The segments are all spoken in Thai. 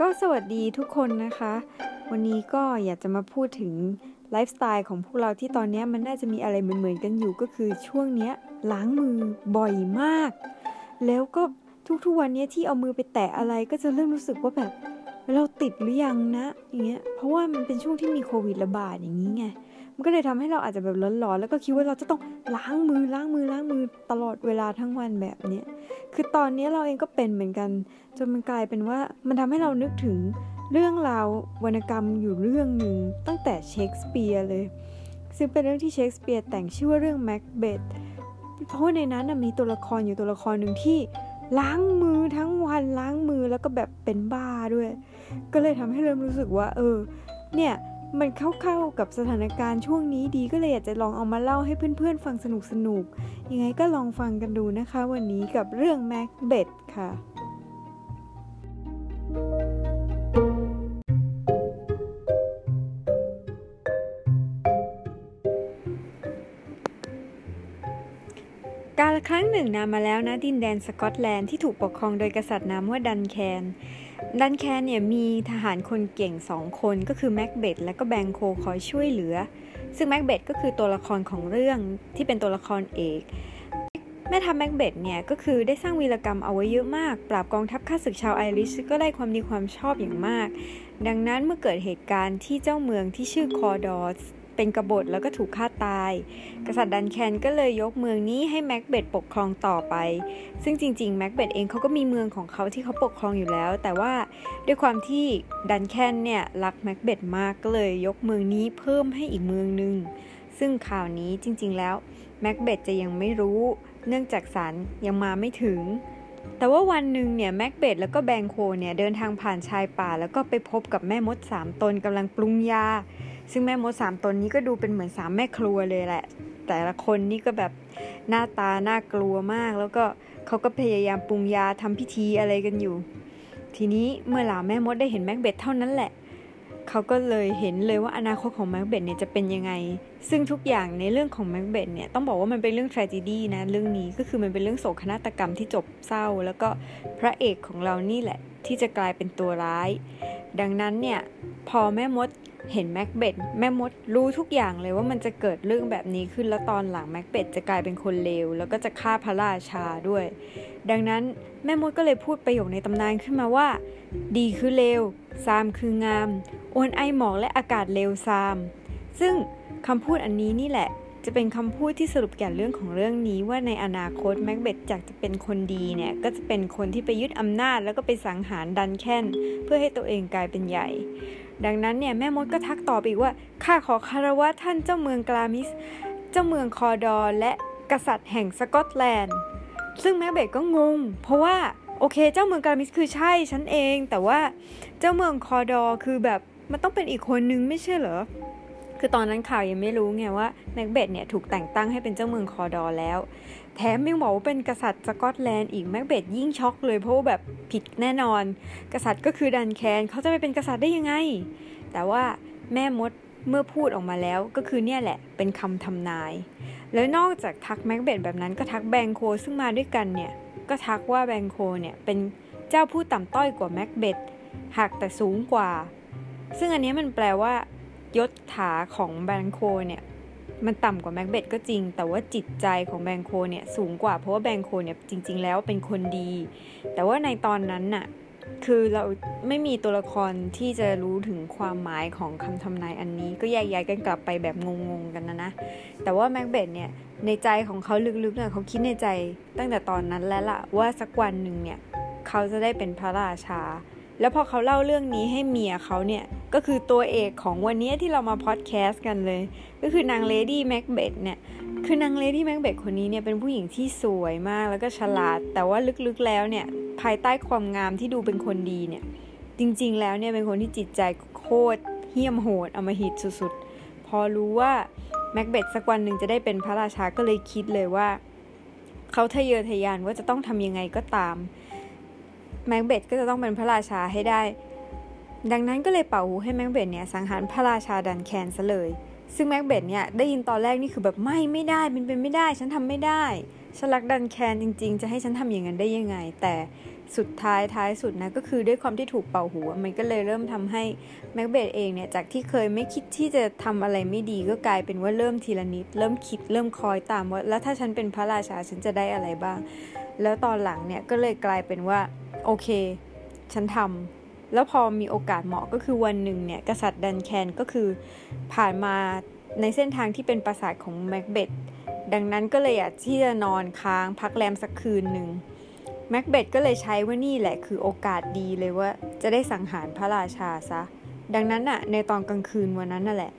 ก็สวัสดีทุกคนนะคะ วันนี้ก็อยากจะมาพูดถึงไลฟ์สไตล์ของพวกเราที่ตอนนี้มันน่าจะมีอะไรเหมือนๆกันอยู่ก็คือช่วงเนี้ยล้างมือบ่อยมาก แล้วก็ทุกๆวันนี้ที่เอามือไปแตะอะไรก็จะเริ่มรู้สึกว่าแบบ เราติดหรือยังนะอย่างเงี้ยเพราะว่ามันเป็นช่วงที่มีโควิดระบาดอย่างนี้ไงมันก็เลยทำให้เราอาจจะแบบร้อนๆแล้วก็คิดว่าเราจะต้องล้างมือล้างมือล้างมือตลอดเวลาทั้งวันแบบเนี้ยคือตอนนี้เราเองก็เป็นเหมือนกัน จนมันกลายเป็นว่ามันทำให้เรานึกถึงเรื่องราววรรณกรรมอยู่เรื่องหนึ่งตั้งแต่เชคสเปียร์เลย ซึ่งเป็นเรื่องที่เชคสเปียร์แต่งชื่อว่าเรื่องแม็กเบธเพราะว่าในนั้นมีตัวละครอยู่ตัวละครหนึ่งที่ล้างมือ อทั้งวันล้างมือแล้วก็แบบเป็นบ้าด้วย ก็เลยทำให้เริ่มรู้สึกว่า เออ เนี่ยมันเข้าๆกับสถานการณ์ช่วงนี้ดีก็เลยอยากจะลองเอามาเล่าให้เพื่อนๆ ฟังสนุกๆ ยังไงก็ลองฟังกันดูนะคะ วันนี้กับเรื่องแม็กเบดค่ะ กาลครั้งหนึ่งนานมาแล้วนะดินแดนสกอตแลนด์ที่ถูกปกครองโดยกษัตริย์นามว่าดันแคน ดันแคนเนี่ยมีทหารคนเก่งสองคนก็คือแม็กเบธและก็แบงโคคอยช่วยเหลือ ซึ่งแม็กเบธก็คือตัวละครของเรื่องที่เป็นตัวละครเอกแม่ทัพแม็กเบธเนี่ยก็คือได้สร้างวีรกรรมเอาไว้เยอะมาก ปราบกองทัพข้าศึกชาวไอริชก็ได้ความดีความชอบอย่างมาก ดังนั้นเมื่อเกิดเหตุการณ์ที่เจ้าเมืองที่ชื่อคอร์ดอ เป็นกบฏแล้วก็ถูกฆ่าตาย กษัตริย์ดันแคนก็เลยยกเมืองนี้ให้แม็กเบธปกครองต่อไป ซึ่งจริงๆแม็กเบธเองเขาก็มีเมืองของเขาที่เขาปกครองอยู่แล้ว แต่ว่าด้วยความที่ดันแคนเนี่ยรักแม็กเบธมากก็เลยยกเมืองนี้เพิ่มให้อีกเมืองหนึ่งซึ่งข่าวนี้จริงๆแล้วแม็กเบธจะยังไม่รู้ เนื่องจากสารยังมาไม่ถึงแต่ว่าวันหนึ่งเนี่ยแม็กเบธแล้วก็แบงโคเนี่ยเดินทางผ่านชายป่า แล้วก็ไปพบกับแม่มดสามตนกำลังปรุงยา ซึ่งแม่มดสามตนนี้ก็ดูเป็นเหมือนสามแม่ครัวเลยแหละ แต่ละคนนี่ก็แบบหน้าตาน่ากลัวมาก แล้วก็เขาก็พยายามปรุงยาทำพิธีอะไรกันอยู่ ทีนี้เมื่อเหล่าแม่มดได้เห็นแม็กเบธเท่านั้นแหละเขาก็เลยเห็นเลยว่าอนาคตของแม็กเบธเนี่ยจะเป็นยังไง ซึ่งทุกอย่างในเรื่องของแม็กเบธเนี่ยต้องบอกว่ามันเป็นเรื่อง t r a g e d y นะเรื่องนี้ก็คือมันเป็นเรื่องโศกนาฏกรรมที่จบเศร้า แล้วก็พระเอกของเรานี่แหละ ที่จะกลายเป็นตัวร้าย ดังนั้นเนี่ยพอแม่มดเห็นแม็กเบธแม่มดรู้ทุกอย่างเลยว่ามันจะเกิดเรื่องแบบนี้ขึ้นแล้วตอนหลังแม็กเบธจะกลายเป็นคนเลวแล้วก็จะฆ่าพระราชาด้วย ดังนั้นแม่มดก็เลยพูดประโยคในตำนานขึ้นมาว่า ดีคือเลวซามคืองาม โอนไอหมอกและอากาศเลวซาม ซึ่งคำพูดอันนี้นี่แหละ จะเป็นคำพูดที่สรุปแก่นเรื่องของเรื่องนี้ว่าในอนาคตแม็กเบธจากจะเป็นคนดีเนี่ย ก็จะเป็นคนที่ไปยึดอำนาจแล้วก็ไปสังหารดันแค้นเพื่อให้ตัวเองกลายเป็นใหญ่ ดังนั้นเนี่ยแม่มดก็ทักตอบอีกว่าข้าขอคารวะท่านเจ้าเมืองกลามิส เจ้าเมืองคอร์ดอและกษัตริย์แห่งสกอตแลนด์ ซึ่งแม็กเบธก็งง เพราะว่าโอเคเจ้าเมืองกลามิสคือใช่ฉันเอง แต่ว่าเจ้าเมืองคอร์ดอคือแบบมันต้องเป็นอีกคนนึงไม่ใช่เหรอ คือตอนนั้นเขายังไม่รู้ไงว่าแม็กเบธเนี่ยถูกแต่งตั้งให้เป็นเจ้าเมืองคอร์ดอแล้ว แถมยังบอกว่าเป็นกษัตริย์สกอตแลนด์อีกแม็กเบธยิ่งช็อกเลยเพราะว่าแบบผิดแน่นอน กษัตริย์ก็คือดันแคนเขาจะไปเป็นกษัตริย์ได้ยังไง แต่ว่าแม่มดเมื่อพูดออกมาแล้วก็คือเนี่ยแหละเป็นคำทำนาย แล้วนอกจากทักแม็กเบธแบบนั้นก็ทักแบงโคซึ่งมาด้วยกันเนี่ยก็ทักว่าแบงโคเนี่ยเป็นเจ้าผู้ต่ำต้อยกว่าแม็กเบธหากแต่สูงกว่า ซึ่งอันนี้มันแปลว่า ยศถาของแบงโคเนี่ยมันต่ำกว่าแม็กเบธก็จริง แต่ว่าจิตใจของแบงโคเนี่ยสูงกว่าเพราะว่าแบงโคเนี่ยจริง ๆ แล้วเป็นคนดี แต่ว่าในตอนนั้นน่ะคือเราไม่มีตัวละครที่จะรู้ถึงความหมายของคำทำนายอันนี้ ก็แยกย้ายกันกลับไปแบบงงๆกันนะนะ แต่ว่าแม็กเบธเนี่ยในใจของเขาลึกๆเนี่ยเขาคิดในใจตั้งแต่ตอนนั้นแล้วล่ะว่าสักวันหนึ่งเนี่ยเขาจะได้เป็นพระราชา แล้วพอเขาเล่าเรื่องนี้ให้เมียเขาเนี่ย ก็คือตัวเอกของวันนี้ที่เรามาพอดแคสต์กันเลย ก็คือนางเลดี้แม็กเบธเนี่ย คือนางเลดี้แม็กเบธคนนี้เนี่ยเป็นผู้หญิงที่สวยมากแล้วก็ฉลาด แต่ว่าลึกๆแล้วเนี่ย ภายใต้ความงามที่ดูเป็นคนดีเนี่ย จริงๆแล้วเนี่ยเป็นคนที่จิตใจโคตรเหี้ยมโหดอมหิตสุดๆ พอรู้ว่าแม็กเบธสักวันหนึ่งจะได้เป็นพระราชาก็เลยคิดเลยว่า เขาทะเยอทะยานว่าจะต้องทำยังไงก็ตาม แม็กเบธก็จะต้องเป็นพระราชาให้ได้ ดังนั้นก็เลยเป่าหูให้แม็กเบธเนี่ยสังหารพระราชาดันแคนซะเลย ซึ่งแม็กเบธเนี่ยได้ยินตอนแรกนี่คือแบบไม่ไม่ได้เป็นเป็นไม่ได้ ฉันทำไม่ได้ฉันรักดันแคนจริง ๆ จะให้ฉันทำอย่างนั้นได้ยังไง แต่สุดท้ายท้ายสุดนะก็คือด้วยความที่ถูกเป่าหัว มันก็เลยเริ่มทำให้แม็กเบดเองเนี่ยจากที่เคยไม่คิดที่จะทำอะไรไม่ดีก็กลายเป็นว่าเริ่มทีละนิด เริ่มคิดเริ่มคอยตามว่าแล้วถ้าฉันเป็นพระราชาฉันจะได้อะไรบ้าง แล้วตอนหลังเนี่ยก็เลยกลายเป็นว่าโอเค ฉันทำแล้วพอมีโอกาสเหมาะก็คือวันหนึ่งเนี่ยกษัตริย์ดันแคนก็คือผ่านมาในเส้นทางที่เป็นปราสาทของแม็กเบดดังนั้นก็เลยอยากที่จะนอนค้างพักแรมสักคืนหนึ่งแม็กเบดก็เลยใช้ว่านี่แหละคือโอกาสดีเลยว่าจะได้สังหารพระราชาซะ ดังนั้นอะในตอนกลางคืนวันนั้นน่ะแหละ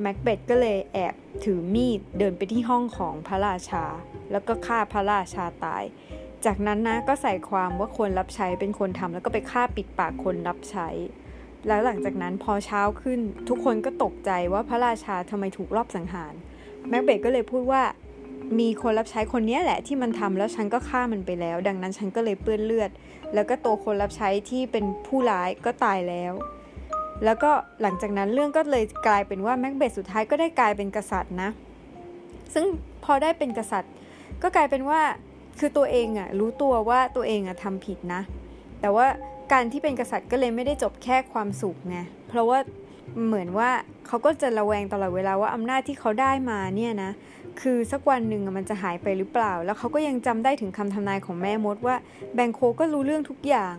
แม็กเบดก็เลยแอบถือมีดเดินไปที่ห้องของพระราชา แล้วก็ฆ่าพระราชาตาย จากนั้นนะก็ใส่ความว่าคนรับใช้เป็นคนทำแล้วก็ไปฆ่าปิดปากคนรับใช้ แล้วหลังจากนั้นพอเช้าขึ้น ทุกคนก็ตกใจว่าพระราชาทำไมถูกรอบสังหารแม็กเบดก็เลยพูดว่ามีคนรับใช้คนนี้แหละที่มันทำแล้วฉันก็ฆ่ามันไปแล้ว ดังนั้นฉันก็เลยเปื้อนเลือด แล้วก็ตัวคนรับใช้ที่เป็นผู้ร้ายก็ตายแล้ว แล้วก็หลังจากนั้นเรื่องก็เลยกลายเป็นว่าแม็กเบธสุดท้ายก็ได้กลายเป็นกษัตริย์นะ ซึ่งพอได้เป็นกษัตริย์ ก็กลายเป็นว่าคือตัวเองอะรู้ตัวว่าตัวเองอะทำผิดนะ แต่ว่าการที่เป็นกษัตริย์ก็เลยไม่ได้จบแค่ความสุขไงเพราะว่าเหมือนว่าเขาก็จะระแวงตลอดเวลาว่าอำนาจที่เขาได้มาเนี่ยนะคือสักวันหนึ่งมันจะหายไปหรือเปล่า แล้วเขาก็ยังจำได้ถึงคำทำนายของแม่มดว่าแบงโคก็รู้เรื่องทุกอย่าง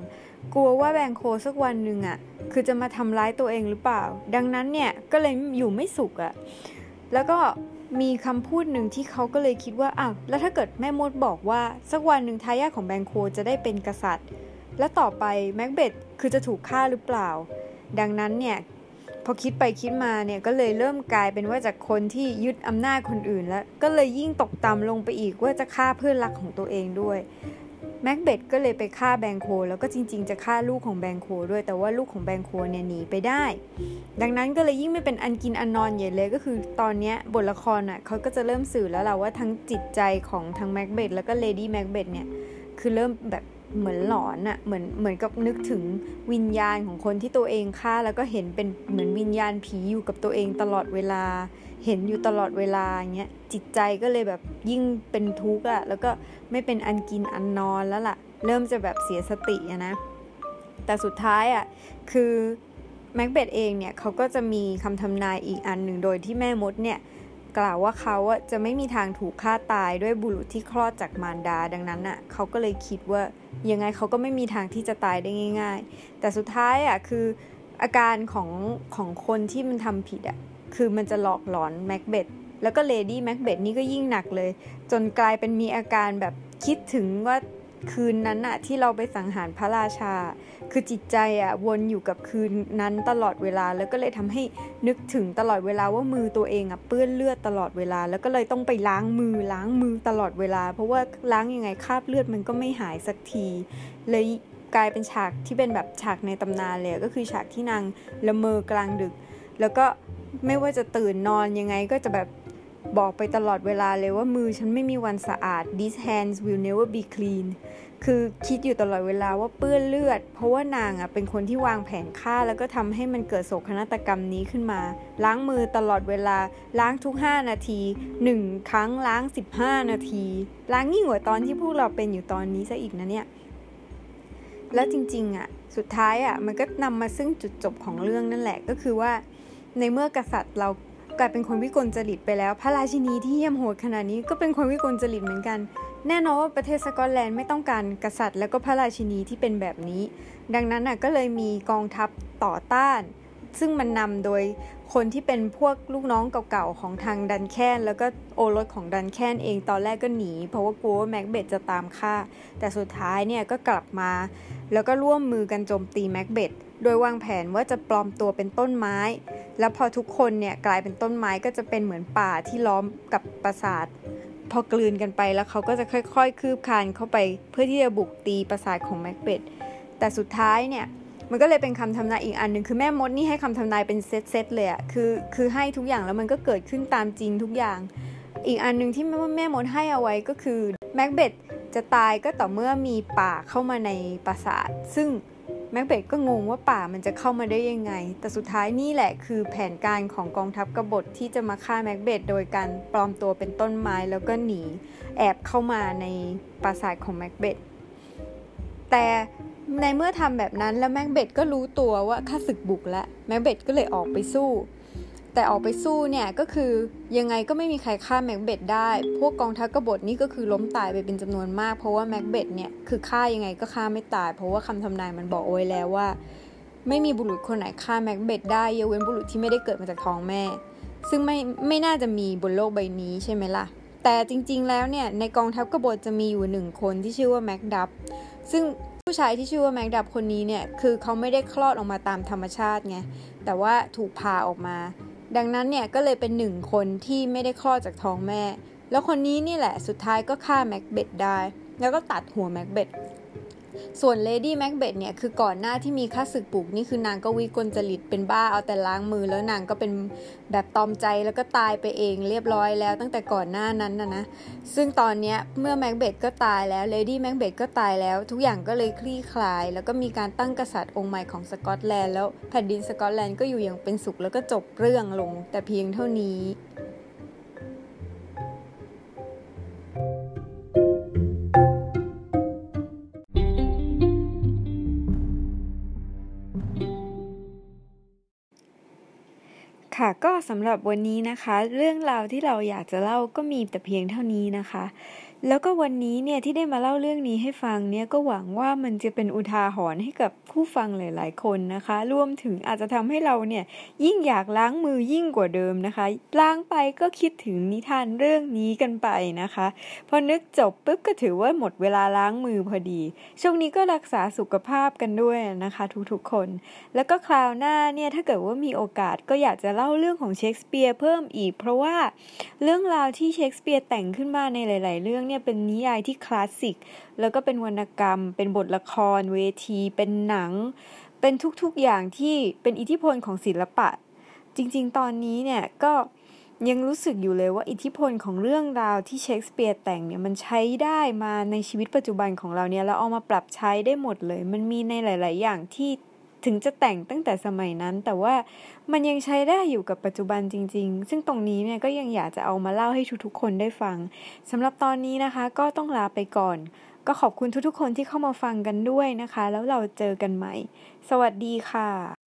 กลัวว่าแบงโคสักวันหนึ่งอะคือจะมาทำร้ายตัวเองหรือเปล่า ดังนั้นเนี่ยก็เลยอยู่ไม่สุขอะแล้วก็มีคำพูดหนึ่งที่เขาก็เลยคิดว่าอ้าวแล้วถ้าเกิดแม่มดบอกว่าสักวันหนึ่งทายาทของแบงโคจะได้เป็นกษัตริย์ และต่อไปแม็กเบธคือจะถูกฆ่าหรือเปล่า ดังนั้นเนี่ยพอคิดไปคิดมาเนี่ยก็เลยเริ่มกลายเป็นว่าจากคนที่ยึดอำนาจคนอื่นแล้ว ก็เลยยิ่งตกต่ำลงไปอีกว่าจะฆ่าเพื่อนรักของตัวเองด้วย แม็กเบตก็เลยไปฆ่าแบงโคแล้วก็จริง ๆ จะฆ่าลูกของแบงโคด้วยแต่ว่าลูกของแบงโคเนี่ยหนีไปได้ ดังนั้นก็เลยยิ่งไม่เป็นอันกินอันนอนใหญ่เลยก็คือตอนนี้บทละครอะเขาก็จะเริ่มสื่อแล้วแหละว่าทั้งจิตใจของทั้งแม็กเบตแล้วก็เลดี้แม็กเบตเนี่ยคือเริ่มแบบเหมือนหลอนอะเหมือนเหมือนกับนึกถึงวิญญาณของคนที่ตัวเองฆ่าแล้วก็เห็นเป็นเหมือนวิญญาณผีอยู่กับตัวเองตลอดเวลา เห็นอยู่ตลอดเวลาเงี้ยจิตใจก็เลยแบบยิ่งเป็นทุกข์อะแล้วก็ไม่เป็นอันกินอันนอนแล้วล่ะ เริ่มจะแบบเสียสติอะนะ แต่สุดท้ายอะคือแม็กเบตเองเนี่ยเขาก็จะมีคำทำนายอีกอันหนึ่งโดยที่แม่มดเนี่ยกล่าวว่าเขาจะไม่มีทางถูกฆ่าตายด้วยบุรุษที่คลอดจากมารดาดังนั้นอะเขาก็เลยคิดว่ายังไงเขาก็ไม่มีทางที่จะตายได้ง่าย ๆ แต่สุดท้ายอะคืออาการของของคนที่มันทำผิดอะ คือมันจะหลอกหลอนแม็กเบตแล้วก็เลดี้แม็กเบตนี่ก็ยิ่งหนักเลย จนกลายเป็นมีอาการแบบคิดถึงว่าคืนนั้นอะที่เราไปสังหารพระราชา คือจิตใจอะวนอยู่กับคืนนั้นตลอดเวลา แล้วก็เลยทำให้นึกถึงตลอดเวลาว่ามือตัวเองอะเปื้อนเลือดตลอดเวลา แล้วก็เลยต้องไปล้างมือล้างมือตลอดเวลา เพราะว่าล้างยังไงคราบเลือดมันก็ไม่หายสักที เลยกลายเป็นฉากที่เป็นแบบฉากในตำนานเลยก็คือฉากที่นางละเมอกลางดึก แล้วก็ ไม่ว่าจะตื่นนอนยังไงก็จะแบบบอกไปตลอดเวลาเลยว่ามือฉันไม่มีวันสะอาด these hands will never be clean คือคิดอยู่ตลอดเวลาว่าเปื้อนเลือด เพราะว่านางอะเป็นคนที่วางแผนฆ่า แล้วก็ทำให้มันเกิดโศกนาฏกรรมนี้ขึ้นมา ล้างมือตลอดเวลา ล้างทุก 5 นาที 1 ครั้งล้าง 15 นาที ล้างยิ่งกว่าตอนที่พวกเราเป็นอยู่ตอนนี้ซะอีกนะเนี่ย แล้วจริงๆอะ สุดท้ายอะมันก็นำมาซึ่งจุดจบของเรื่องนั่นแหละก็คือว่า ในเมื่อกษัตริย์เรากลายเป็นคนวิกลจริตไปแล้ว พระราชินีที่เยี่ยมโหดขนาดนี้ก็เป็นคนวิกลจริตเหมือนกัน แน่นอนว่าประเทศสกอตแลนด์ไม่ต้องการกษัตริย์ และก็พระราชินีที่เป็นแบบนี้ ดังนั้นน่ะก็เลยมีกองทัพต่อต้าน ซึ่งมันนำโดยคนที่เป็นพวกลูกน้องเก่าๆของทางดันแคนแล้วก็โอรสของดันแคนเองตอนแรกก็หนี เพราะว่ากลัวว่าแม็กเบตจะตามฆ่า แต่สุดท้ายเนี่ยก็กลับมา แล้วก็ร่วมมือกันโจมตีแม็กเบตโดยวางแผนว่าจะปลอมตัวเป็นต้นไม้ แล้วพอทุกคนเนี่ยกลายเป็นต้นไม้ก็จะเป็นเหมือนป่าที่ล้อมกับปราสาทพอกลืนกันไปแล้วเขาก็จะค่อย ๆ คืบคานเข้าไปเพื่อที่จะบุกตีปราสาทของแม็กเบตแต่สุดท้ายเนี่ย มันก็เลยเป็นคำทำนายอีกอันหนึ่งคือแม่มดนี่ให้คำทำนายเป็นเซตๆเลยอะคือคือให้ทุกอย่างแล้วมันก็เกิดขึ้นตามจริงทุกอย่าง อีกอันหนึ่งที่แม่แม่มดให้เอาไว้ก็คือแม็กเบตจะตายก็ต่อเมื่อมีป่าเข้ามาในปราสาท ซึ่งแม็กเบตก็งงว่าป่ามันจะเข้ามาได้ยังไง แต่สุดท้ายนี่แหละคือแผนการของกองทัพกบฏที่จะมาฆ่าแม็กเบตโดยการปลอมตัวเป็นต้นไม้แล้วก็หนีแอบเข้ามาในปราสาทของแม็กเบตแแต่ ในเมื่อทำแบบนั้นแล้วแม็กเบตก็รู้ตัวว่าข้าศึกบุกแล้วแม็กเบตก็เลยออกไปสู้ แต่ออกไปสู้เนี่ยก็คือยังไงก็ไม่มีใครฆ่าแม็กเบตได้ พวกกองทัพกบฏนี่ก็คือล้มตายไปเป็นจำนวนมาก เพราะว่าแม็กเบตเนี่ยคือฆ่ายังไงก็ฆ่าไม่ตาย เพราะว่าคำทำนายมันบอกไว้แล้วว่า ไม่มีบุรุษคนไหนฆ่าแม็กเบตได้ยกเว้นบุรุษที่ไม่ได้เกิดมาจากท้องแม่ ซึ่งไม่ไม่น่าจะมีบนโลกใบนี้ใช่ไหมล่ะแต่จริงๆแล้วเนี่ยในกองทัพกบฏจะมีอยู่หนึ่งคนที่ชื่อว่าแม็กดับซึ่ง ผู้ชายที่ชื่อว่าแม็กดับคนนี้เนี่ยคือเขาไม่ได้คลอดออกมาตามธรรมชาติไงแต่ว่าถูกพาออกมา ดังนั้นเนี่ยก็เลยเป็นหนึ่งคนที่ไม่ได้คลอดจากท้องแม่ แล้วคนนี้นี่แหละสุดท้ายก็ฆ่าแม็กเบดได้ แล้วก็ตัดหัวแม็กเบด ส่วนเลดี้แม็กเบตเนี่ยคือก่อนหน้าที่มีข้าศึกบุกนี่คือนางก็วิกลจริตเป็นบ้าเอาแต่ล้างมือแล้วนางก็เป็นแบบตรอมใจแล้วก็ตายไปเองเรียบร้อยแล้วตั้งแต่ก่อนหน้านั้นนะนะซึ่งตอนนี้เมื่อแม็กเบตก็ตายแล้วเลดี้แม็กเบตก็ตายแล้ว ทุกอย่างก็เลยคลี่คลาย แล้วก็มีการตั้งกษัตริย์องค์ใหม่ของสกอตแลนด์แล้วแผ่นดินสกอตแลนด์ก็อยู่อย่างเป็นสุขแล้วก็จบเรื่องลงแต่เพียงเท่านี้ ค่ะก็สำหรับวันนี้นะคะ เรื่องราวที่เราอยากจะเล่าก็มีแต่เพียงเท่านี้นะคะ แล้วก็วันนี้เนี่ยที่ได้มาเล่าเรื่องนี้ให้ฟังเนี่ยก็หวังว่ามันจะเป็นอุทาหรณ์ให้กับผู้ฟังหลาย ๆ คนนะคะ รวมถึงอาจจะทำให้เราเนี่ยยิ่งอยากล้างมือยิ่งกว่าเดิมนะคะ ล้างไปก็คิดถึงนิทานเรื่องนี้กันไปนะคะ พอนึกจบปุ๊บก็ถือว่าหมดเวลาล้างมือพอดี ช่วงนี้ก็รักษาสุขภาพกันด้วยนะคะ ทุก ๆ คน แล้วก็คราวหน้าเนี่ยถ้าเกิดว่ามีโอกาสก็อยากจะเล่าเรื่องของเชคสเปียร์เพิ่มอีก เพราะว่าเรื่องราวที่เชคสเปียร์แต่งขึ้นมาในหลาย ๆ เรื่องเนี่ยเป็นนิยายที่คลาสสิก แล้วก็เป็นวรรณกรรม เป็นบทละคร เวที เป็นหนัง เป็นทุกๆอย่างที่เป็นอิทธิพลของศิลปะ จริงๆ ตอนนี้เนี่ยก็ยังรู้สึกอยู่เลยว่าอิทธิพลของเรื่องราวที่เชคสเปียร์แต่งเนี่ยมันใช้ได้มาในชีวิตปัจจุบันของเราเนี่ยเราเอามาปรับใช้ได้หมดเลย มันมีในหลาย ๆ อย่างที่ ถึงจะแต่งตั้งแต่สมัยนั้น แต่ว่ามันยังใช้ได้อยู่กับปัจจุบันจริง ๆ ซึ่งตรงนี้เนี่ยก็ยังอยากจะเอามาเล่าให้ทุกๆคนได้ฟังสำหรับตอนนี้นะคะ ก็ต้องลาไปก่อน ก็ขอบคุณทุกๆคนที่เข้ามาฟังกันด้วยนะคะ แล้วเราเจอกันใหม่ สวัสดีค่ะ